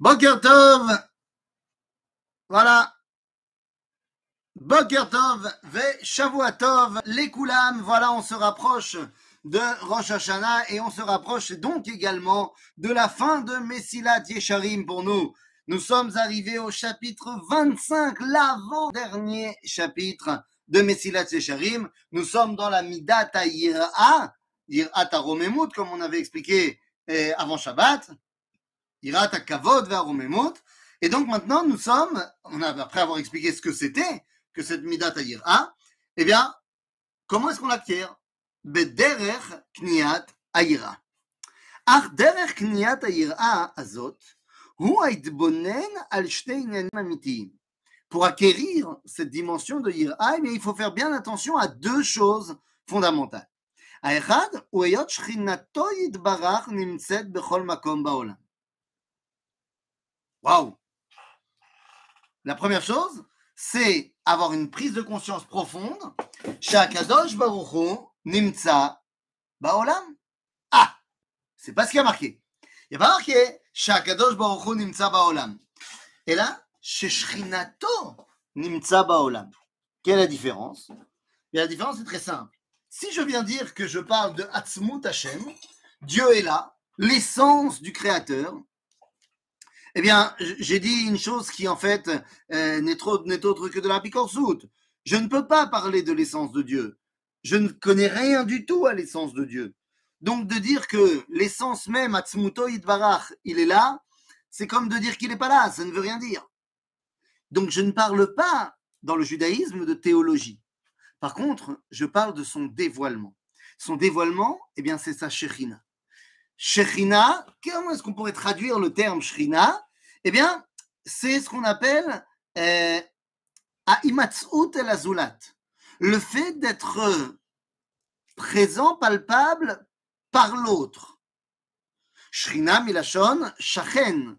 Boker Tov. Voilà. Boker Tov, Ve Shavuatov, les Koulam. Voilà, on se rapproche de Rosh Hashanah et on se rapproche donc également de la fin de Messilat Yesharim pour nous. Nous sommes arrivés au chapitre 25, l'avant-dernier chapitre de Messilat Yesharim. Nous sommes dans la Midat Yir'a, Yir'at Aromemut, comme on avait expliqué eh, avant Shabbat. Yir'at Kavod Aromemut. Et donc maintenant, nous sommes, on a, après avoir expliqué ce que c'était, que cette Midat Yir'a, eh bien, comment est-ce qu'on l'acquiert Bederer Kniat Ayira. אך דרך קניית היראה הזאת הוא ההתבונן על שתי עניינים אמיתיים. Pour acquérir cette dimension de Yir'a, il faut faire bien attention à deux choses fondamentales. האחד הוא היות שכינתו יתברך נמצאת בכל מקום בעולם. Waouh La première chose, c'est avoir une prise de conscience profonde. Shakadosh Baruch Hu Nimtza Baolam. Ah C'est pas ce qui a marqué. Il n'y a pas marqué Shakadosh Baruch Hu Nimtza Baolam. Et là, Sheshrinato Nimtza Baolam. Quelle est la différence? Et La différence est très simple. Si je viens dire que je parle de Hatzmut Hashem, Dieu est là, l'essence du Créateur, eh bien, j'ai dit une chose qui, en fait, euh, n'est autre que de la picorsoute. Je ne peux pas parler de l'essence de Dieu. Je ne connais rien du tout à l'essence de Dieu. Donc, de dire que l'essence même, Atzmuto Yitbarach, il est là, c'est comme de dire qu'il n'est pas là. Ça ne veut rien dire. Donc, je ne parle pas dans le judaïsme de théologie. Par contre, je parle de son dévoilement. Son dévoilement, eh bien, c'est sa Shechina. Shechina, comment est-ce qu'on pourrait traduire le terme Shechina Eh bien, c'est ce qu'on appelle euh, Aimatzut el Azulat. Le fait d'être présent, palpable par l'autre. Shrina milachon, shachen.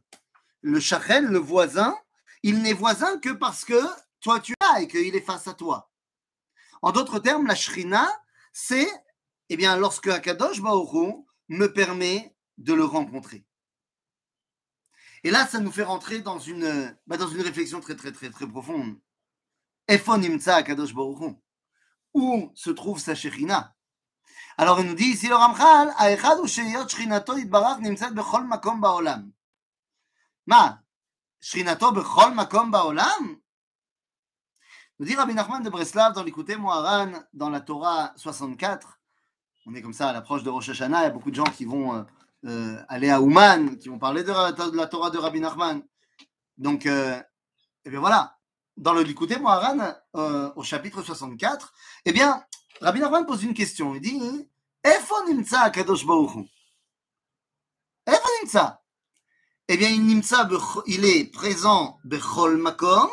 Le shachen, le voisin, il n'est voisin que parce que toi tu as et qu'il est face à toi. En d'autres termes, la shrina, c'est eh bien, lorsque Akadosh Hu me permet de le rencontrer. Et là, ça nous fait rentrer dans une, bah, dans une réflexion très, très, très, très profonde. Kadosh Où se trouve sa Shekhinah? Alors, il nous dit ici le Ramchal, Aechad ou Sheyot Shechinato Itbarach Nimtzat Bechol Makom Baolam. Ma Shechinato Bechol Makom Baolam? Nous dit Rabbi Nachman de Breslav dans l'écouté Moharan, dans la Torah 64, on est comme ça à l'approche de Rosh Hashanah. Il y a beaucoup de gens qui vont euh, euh, aller à Ouman, qui vont parler de, la Torah de Rabbi Nachman. Donc, euh, et bien voilà. Dans le Likuté Moharan, au chapitre 64, eh bien, Rabbi Nachman pose une question. Il dit Efon nimtza kadosh Baruchu Efon Eh bien, il, nimtza, il est présent bechol makom,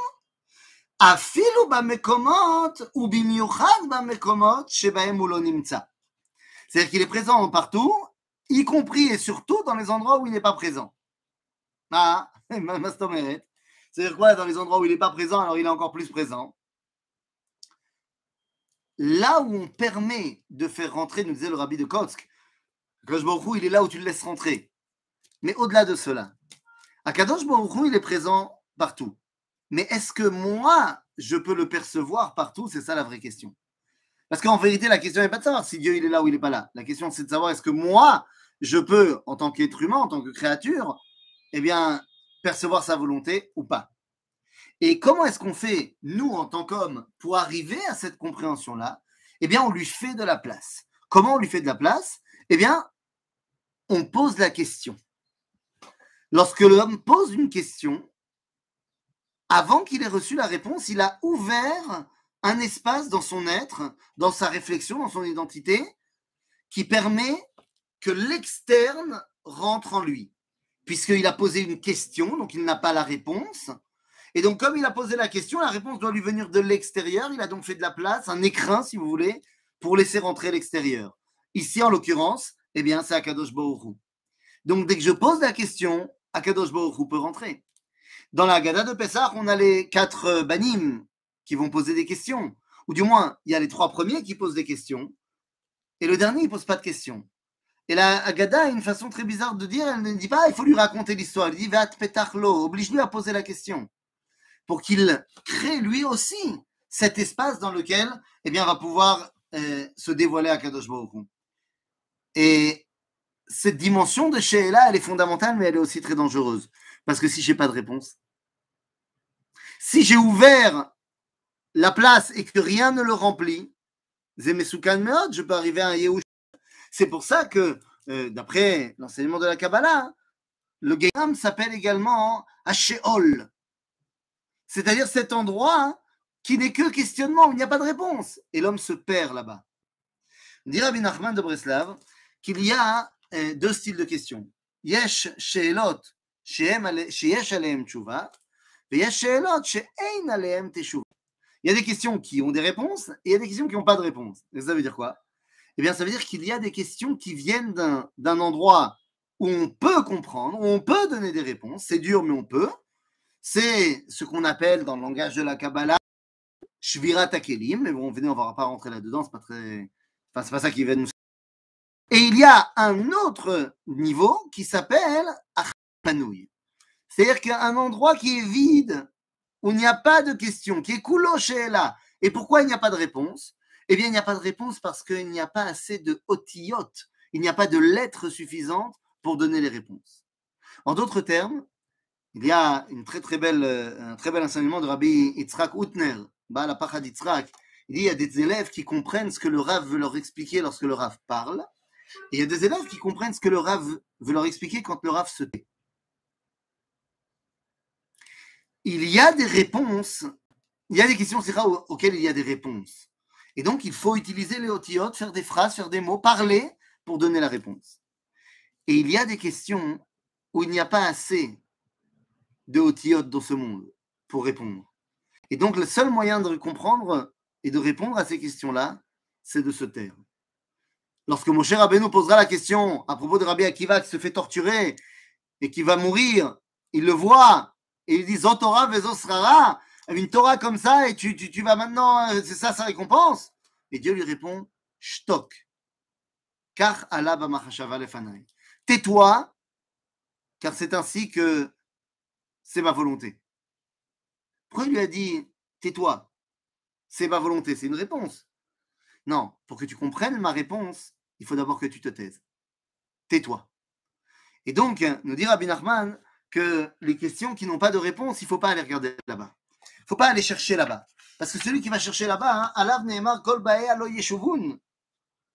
afilu bamekomot, ou bimiuchad bamekomot, shebaem lo. C'est-à-dire qu'il est présent partout, y compris et surtout dans les endroits où il n'est pas présent. Ah, c'est-à-dire quoi Dans les endroits où il n'est pas présent, alors il est encore plus présent. Là où on permet de faire rentrer, nous disait le rabbi de Kotsk, Akadosh Baruch il est là où tu le laisses rentrer. Mais au-delà de cela, Akadosh Baruch il est présent partout. Mais est-ce que moi, je peux le percevoir partout? C'est ça la vraie question. Parce qu'en vérité, la question n'est pas de savoir si Dieu est là ou il n'est pas là. La question, c'est de savoir est-ce que moi, je peux, en tant qu'être humain, en tant que créature, eh bien, percevoir sa volonté ou pas? Et comment est-ce qu'on fait, nous, en tant qu'hommes, pour arriver à cette compréhension-là? Eh bien, on lui fait de la place. Comment on lui fait de la place? Eh bien, on pose la question. Lorsque l'homme pose une question, avant qu'il ait reçu la réponse, il a ouvert un espace dans son être, dans sa réflexion, dans son identité, qui permet que l'externe rentre en lui. Puisqu'il a posé une question, donc il n'a pas la réponse. Et donc, comme il a posé la question, la réponse doit lui venir de l'extérieur. Il a donc fait de la place, un écrin, si vous voulez, pour laisser rentrer l'extérieur. Ici, en l'occurrence, eh bien, c'est Akadosh Hu. Donc, dès que je pose la question, Akadosh Hu peut rentrer. Dans la Haggadah de Pessah, on a les quatre euh, banim qui vont poser des questions. Ou du moins, il y a les trois premiers qui posent des questions. Et le dernier, il ne pose pas de questions. Et la Agada a une façon très bizarre de dire, elle ne dit pas, il faut lui raconter l'histoire, elle dit, va petachlo, oblige-lui à poser la question, pour qu'il crée lui aussi cet espace dans lequel, eh bien, va pouvoir euh, se dévoiler à Kadosh Baruch Et cette dimension de Sheila, elle est fondamentale, mais elle est aussi très dangereuse. Parce que si j'ai pas de réponse, si j'ai ouvert la place et que rien ne le remplit, je peux arriver à un. C'est pour ça que, euh, d'après l'enseignement de la Kabbalah, le Geham s'appelle également Asheol. C'est-à-dire cet endroit qui n'est que questionnement, où il n'y a pas de réponse. Et l'homme se perd là-bas. Dit Rabbi Nachman de Breslav qu'il y a euh, deux styles de questions. Yesh she'elot sheyesh aleem tshuva, et yesh she'elot she'ein teshuva. Il y a des questions qui ont des réponses et il y a des questions qui n'ont pas de réponse. Et ça veut dire quoi? Eh bien, ça veut dire qu'il y a des questions qui viennent d'un endroit où on peut comprendre, où on peut donner des réponses. C'est dur, mais on peut. C'est ce qu'on appelle dans le langage de la Kabbalah Shvirat Akelim. Mais bon, venez, on ne va pas rentrer là-dedans. C'est pas très. Enfin, c'est pas ça qui va nous. Et il y a un autre niveau qui s'appelle Achpanouy. C'est-à-dire qu'il y a un endroit qui est vide, où il n'y a pas de question, qui est chez là? Et pourquoi il n'y a pas de réponse? Eh bien, il n'y a pas de réponse parce qu'il n'y a pas assez de otiotes, il n'y a pas de lettres suffisantes pour donner les réponses. En d'autres termes, il y a une très très belle, un très bel enseignement de Rabbi Yitzhak Utner, Baal Yitzhak. Il il y a des élèves qui comprennent ce que le Rav veut leur expliquer lorsque le Rav parle, et il y a des élèves qui comprennent ce que le Rav veut leur expliquer quand le Rav se tait. Il y a des réponses, il y a des questions auxquelles il y a des réponses. Et donc, il faut utiliser les otiotes, faire des phrases, faire des mots, parler pour donner la réponse. Et il y a des questions où il n'y a pas assez de otiotes dans ce monde pour répondre. Et donc, le seul moyen de comprendre et de répondre à ces questions-là, c'est de se taire. Lorsque mon cher nous posera la question à propos de Rabbi Akiva qui se fait torturer et qui va mourir, il le voit, et il dit Zotora Vezosrara, une Torah comme ça, et tu, tu, tu vas maintenant, euh, c'est ça sa récompense. Et Dieu lui répond Shtok. Car Allah lefanai. Tais-toi, car c'est ainsi que c'est ma volonté. Pourquoi il lui a dit Tais-toi? C'est ma volonté, c'est une réponse. Non, pour que tu comprennes ma réponse, il faut d'abord que tu te taises. Tais-toi. Et donc, nous dit Rabbi Nachman, que les questions qui n'ont pas de réponse, il ne faut pas aller regarder là-bas. Il ne faut pas aller chercher là-bas. Parce que celui qui va chercher là-bas, hein, Alav Nehemar Kol Alo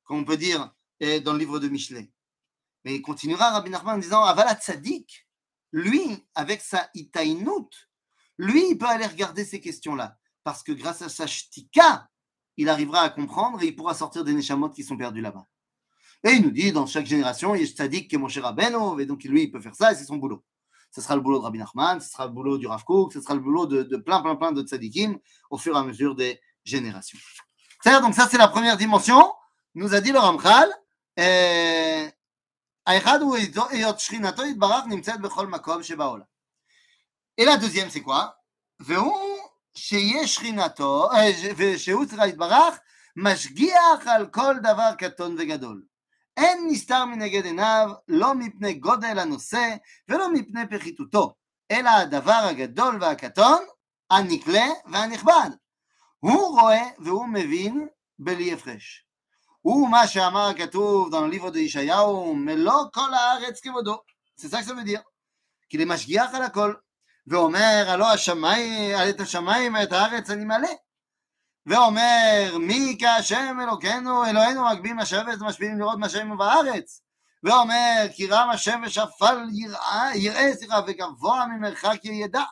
comme on peut dire dans le livre de Michelet. Mais il continuera Rabbi Nachman en disant Avalat Tzadik, lui, avec sa Itainout, lui, il peut aller regarder ces questions-là. Parce que grâce à sa shtika, il arrivera à comprendre et il pourra sortir des neshamot qui sont perdus là-bas. Et il nous dit, dans chaque génération, il y a Tzadik qui est mon cher et donc lui, il peut faire ça et c'est son boulot ce sera le boulot de Rabbi Nachman, ce sera le boulot du Rav Kook, ce sera le boulot de, plein, plein, plein de tzadikim au fur et à mesure des générations. C'est-à-dire, donc ça, c'est la première dimension. Nous a dit le Ramchal, et la deuxième, c'est quoi? שהוא צריכה יתברך משגיח על כל דבר קטון וגדול. אין נסתר מנגד עיניו, לא מפני גודל הנושא ולא מפני פחיתותו, אלא הדבר הגדול והקטון, הנקלה והנכבד. הוא רואה והוא מבין בלי הפרש. הוא מה שאמר הכתוב dans le livre de ישעיהו, מלוא כל הארץ כבודו. זה ça que ça veut dire. כי למשגיח על הכל. ואומר, הלא השמיים, את השמיים ואת הארץ אני מלא. ואומר מי כהשם אלוקינו אלוהינו מגביהים לשבת ומשפיעים לראות מה שהם בארץ ואומר כי רם השם ושפל יראה, יראה סליחה וגבוה ממרחק ידע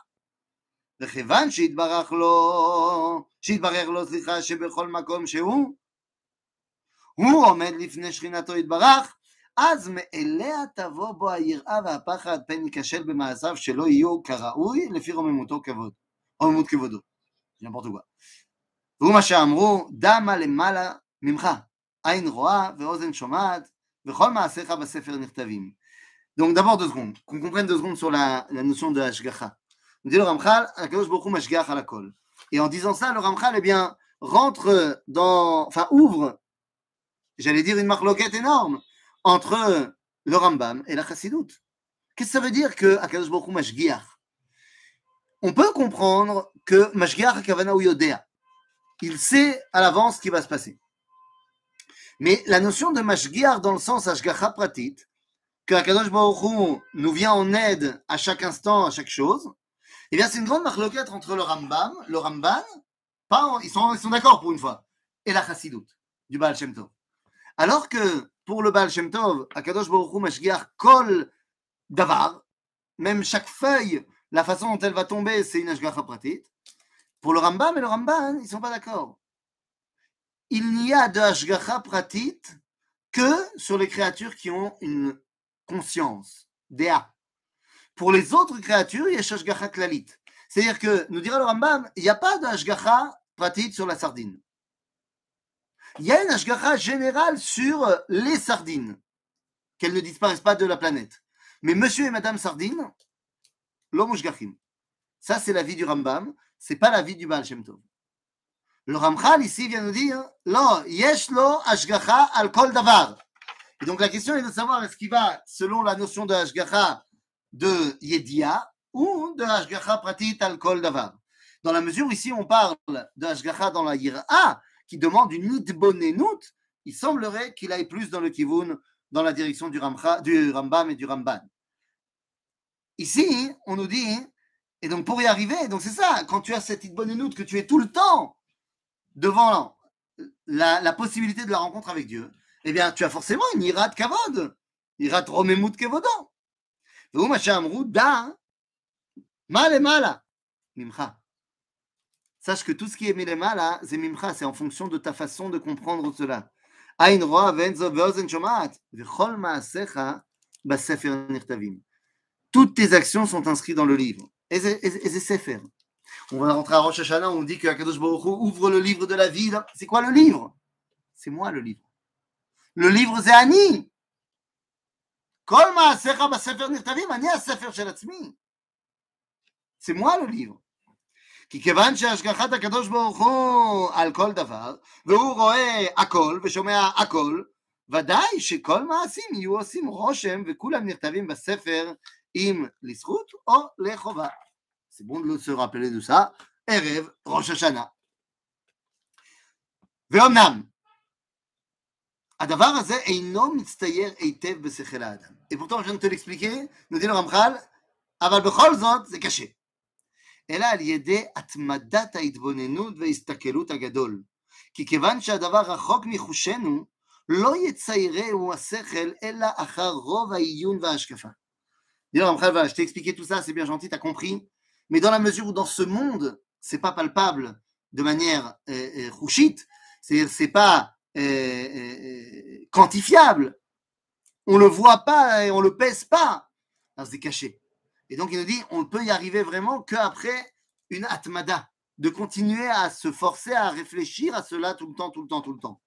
וכיוון שהתברך לו שהתברך לו סליחה שבכל מקום שהוא הוא עומד לפני שכינתו יתברך אז מאליה תבוא בו היראה והפחד פן ייכשל במעשיו שלא יהיו כראוי לפי רוממותו כבוד, רוממות כבודו. n'importe quoi. והוא מה שאמרו, דמה למעלה ממך, עין רואה ואוזן שומעת, וכל מעשיך בספר נכתבים. Donc d'abord deux secondes, qu'on comprenne deux secondes sur la, la notion de Hashgacha. On dit le Ramchal, Akadosh Baruch Hu Mashgach la kol. Et en disant ça, le Ramchal, eh bien, rentre dans, enfin ouvre, j'allais dire une marloquette énorme, entre le Rambam et la Chassidoute. Qu'est-ce que ça veut dire que Akadosh Baruch Hu Mashgiach On peut comprendre que Mashgiach Kavana ou Yodea, il sait à l'avance ce qui va se passer. Mais la notion de Mashgiach dans le sens Ashgacha Pratit, que Akadosh Baruch nous vient en aide à chaque instant, à chaque chose, eh bien c'est une grande marloquette entre le Rambam, le Ramban, pas, ils sont, d'accord pour une fois, et la Chassidoute du Baal Shem Tov. Alors que pour le Baal Shem Tov, Akadosh Baruch Hu Mashgiach Kol Davar, même chaque feuille, la façon dont elle va tomber, c'est une Ashgacha Pratit. Pour le Rambam et le Ramban, ils ne sont pas d'accord. Il n'y a de Ashgacha Pratit que sur les créatures qui ont une conscience, Dea. Pour les autres créatures, il y a Ashgacha Klalit. C'est-à-dire que, nous dira le Rambam, il n'y a pas de Ashgacha Pratit sur la sardine. Il y a une Ashgacha générale sur les sardines, qu'elles ne disparaissent pas de la planète. Mais monsieur et madame sardine, l'homme Ça, c'est la vie du Rambam, c'est pas la vie du Baal Shem Tov. Le Ramchal, ici, vient nous dire, lo, yesh lo ashgacha al kol davar. Et donc, la question est de savoir est-ce qu'il va, selon la notion de ashgacha de yedia ou de ashgacha pratit al kol davar? Dans la mesure où ici, on parle de ashgacha dans la yira, qui demande une nitbonenut, il semblerait qu'il aille plus dans le kivun, dans la direction du, Ramcha, du Rambam et du Ramban. Ici, on nous dit, et donc pour y arriver, donc c'est ça, quand tu as cette nitbonenut, que tu es tout le temps devant la, possibilité de la rencontre avec Dieu, eh bien, tu as forcément une irat kavod, irat romemut kevodan. da, mal et mala, mimcha. Sache que tout ce qui est Milemala, c'est Mimcha, c'est en fonction de ta façon de comprendre cela. Toutes tes actions sont inscrites dans le livre Et c'est Sefer. On va rentrer à Rosh Hashanah, on dit que Akadosh Baruch ouvre le livre de la vie. C'est quoi le livre C'est moi le livre. Le livre, c'est Ani. C'est moi le livre. כי כיוון שהשגחת הקדוש ברוך הוא על כל דבר, והוא רואה הכל ושומע הכל, ודאי שכל מעשים יהיו עושים רושם וכולם נכתבים בספר אם לזכות או לחובה. C'est bon de se rappeler de ça, ערב ראש השנה. ואומנם, הדבר הזה אינו מצטייר היטב בשכל האדם. Et pourtant, je viens de te l'expliquer, nous dit le Ramchal, אבל בכל זאת זה קשה. אלא על ידי התמדת ההתבוננות וההסתכלות הגדול. כי כיוון שהדבר רחוק מחושנו, לא יציירהו השכל, אלא אחר רוב העיון וההשקפה. Je t'ai expliqué tout ça, c'est bien gentil, t'as compris. Mais dans la mesure où dans ce monde, c'est pas palpable de manière euh, rouchite, c'est, c'est pas euh, euh, quantifiable, on le voit pas et on le pèse pas, c'est caché. Et donc il nous dit, on ne peut y arriver vraiment qu'après une atmada, de continuer à se forcer à réfléchir à cela tout le temps, tout le temps, tout le temps.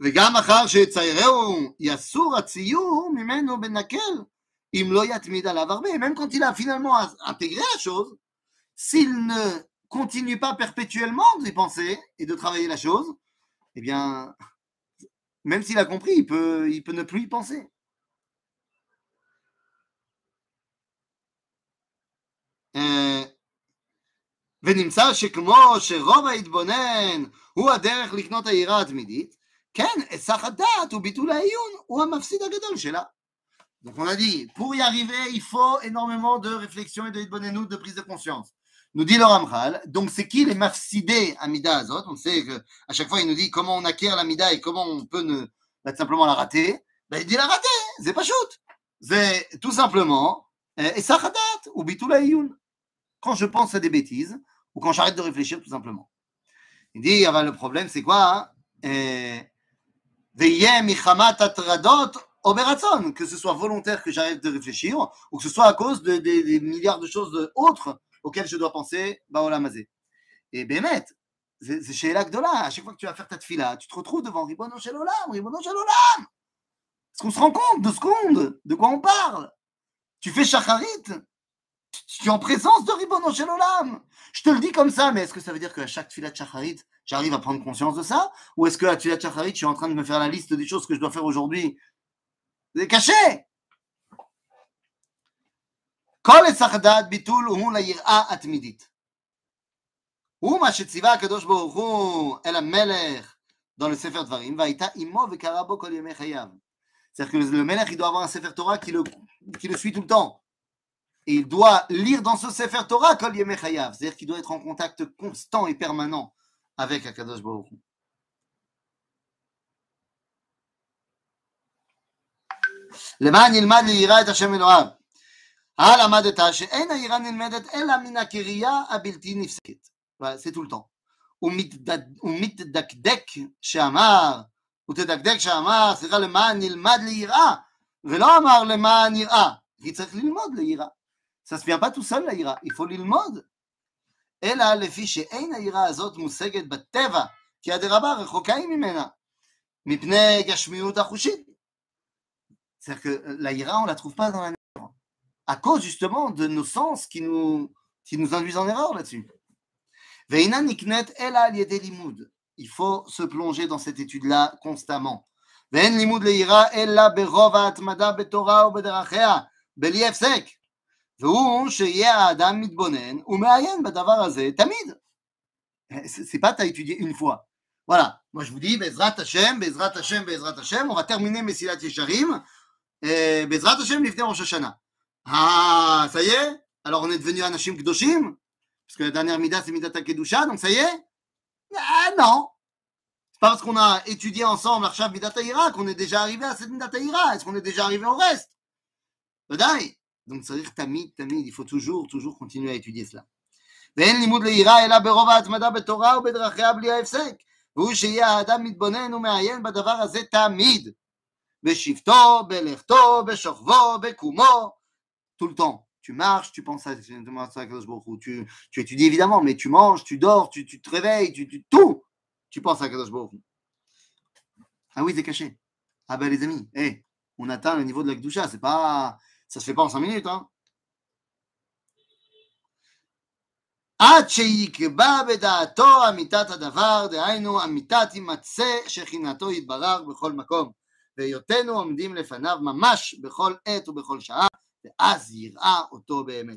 וגם אחר שיציירהו יסור הציור ממנו בנקל אם לא יתמיד עליו הרבה. Même quand il a finalement intégré la chose, s'il ne continue pas perpétuellement d'y penser et de travailler la chose, eh bien, même s'il a compris, il peut, il peut ne plus y penser. ונמצא שכמו שרוב ההתבונן הוא הדרך לקנות היראה התמידית, כן, היסח הדעת וביטול העיון הוא המפסיד הגדול שלה. Donc on a dit, pour y arriver, il faut énormément de réflexion et de hitbonenout, de prise de conscience. Nous dit le Ramchal, donc c'est qui les mafsidés Amida Azot On sait qu'à chaque fois il nous dit comment on acquiert l'Amida et comment on peut ne, bah, simplement la rater. Ben, il dit la rater, c'est pas shoot. C'est tout simplement euh, et sachadat ou bitulaïun. Quand je pense à des bêtises ou quand j'arrête de réfléchir tout simplement. Il dit, ah ben, le problème c'est quoi hein? que ce soit volontaire que j'arrête de réfléchir ou que ce soit à cause de, des milliards de choses autres auquel je dois penser, Baolam Azé. Et Bémet, c'est chez là, à chaque fois que tu vas faire ta tfila, tu te retrouves devant Ribono Olam, Ribono Olam. Est-ce qu'on se rend compte, deux secondes, de quoi on parle Tu fais shacharit, suis en présence de Ribono Shel Olam. Je te le dis comme ça, mais est-ce que ça veut dire qu'à chaque Tfilat Shacharit, j'arrive à prendre conscience de ça Ou est-ce que à Tfilat Shacharit, je suis en train de me faire la liste des choses que je dois faire aujourd'hui C'est caché כל היסח הדעת ביטול הוא ליראה התמידית. הוא מה שציווה הקדוש ברוך הוא אל המלך dans le Sefer Dvarim, והייתה עמו וקרא בו כל ימי חייו. C'est-à-dire que le Melech, il doit avoir un Sefer Torah qui le, qui le suit tout le temps. Et il doit lire dans ce Sefer Torah Kol Yemei Chayav. C'est-à-dire qu'il doit être en contact constant et permanent avec Akadosh Baruch Hu. למען ילמד ליראה את השם אלוהיו. הלמדת שאין היראה נלמדת אלא מן הקריאה הבלתי נפסקת. זה tout le temps. ומתדקדק שאמר, ותדקדק שאמר, סליחה, למען נלמד ליראה, ולא אמר למען יראה, כי צריך ללמוד ליראה. Ça se vient pas tout seul l'Aïra, il faut ללמוד. אלא לפי שאין העירה הזאת מושגת בטבע, כי הדרבה רחוקה היא ממנה, מפני גשמיות החושית. C'est-à-dire que l'Aïra, on ne la trouve pas dans la nature, à cause justement de nos sens qui nous, qui nous induisent en erreur là-dessus. ואינה נקנית אלא על ידי לימוד. Il faut se plonger dans cette étude-là constamment. ואין לימוד לעירה אלא ברוב ההתמדה בתורה ובדרכיה, בלי הפסק. והוא שיהיה האדם מתבונן ומעיין בדבר הזה תמיד. C'est pas t'as étudié une fois. Voilà, moi je vous dis, Bezrat Hashem, Bezrat Hashem, Bezrat Hashem, on va terminer Messilat Yesharim, et Bezrat Hashem, l'ifter Rosh Hashanah. Ah, ça y est Alors on est devenu Anashim Kdoshim Parce que la dernière Mida, c'est Midat Kedusha, donc ça y est Ah non C'est pas parce qu'on a étudié ensemble Arshav Midat qu'on est déjà arrivé à cette Midat Est-ce qu'on est déjà arrivé au reste Badaï donc, ça veut dire tamid, tamid, il faut toujours, toujours continuer à étudier cela. ואין לימוד ליראה אלא ברוב ההתמדה בתורה ובדרכיה בלי ההפסק. והוא שיהיה האדם מתבונן ומעיין בדבר הזה תמיד. בשבתו, בלכתו, בשוכבו, בקומו. Tout le temps. Tu marches, tu penses à, tu, tu étudies évidemment, mais tu manges, tu dors, tu, tu te réveilles, tu, tu, tout. Tu penses à Kadosh Baruch Ah oui, c'est caché. Ah ben les amis, hey, on atteint le niveau de la Kedusha, c'est pas ça ne se fait pas en cinq minutes. Hein.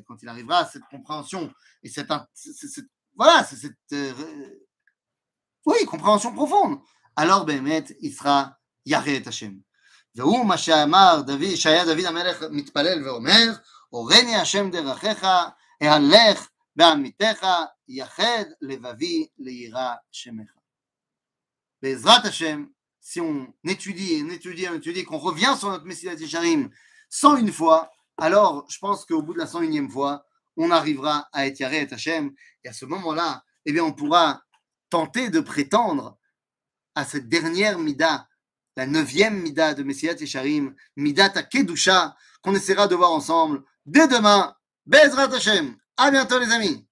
Quand il arrivera à cette compréhension et cette, cette voilà, c'est cette euh, oui, compréhension profonde, alors Bémet, il sera Yaret Hashem והוא מה שאמר דוד, שהיה דוד המלך מתפלל ואומר, הורני השם דרכיך, אהלך בעמיתך, יחד לבבי לירא שמך. בעזרת השם, si on étudie, on étudie, on étudie, qu'on revient sur notre Messilat Yesharim 101 fois, alors je pense qu'au bout de la 101e fois, on arrivera à être Yaré et Hachem, et à ce moment-là, eh bien, on pourra tenter de prétendre à cette dernière Mida la neuvième Mida de Messiat Yesharim, Midat Kedusha, qu'on essaiera de voir ensemble dès demain. Bezrat Hashem. À bientôt les amis.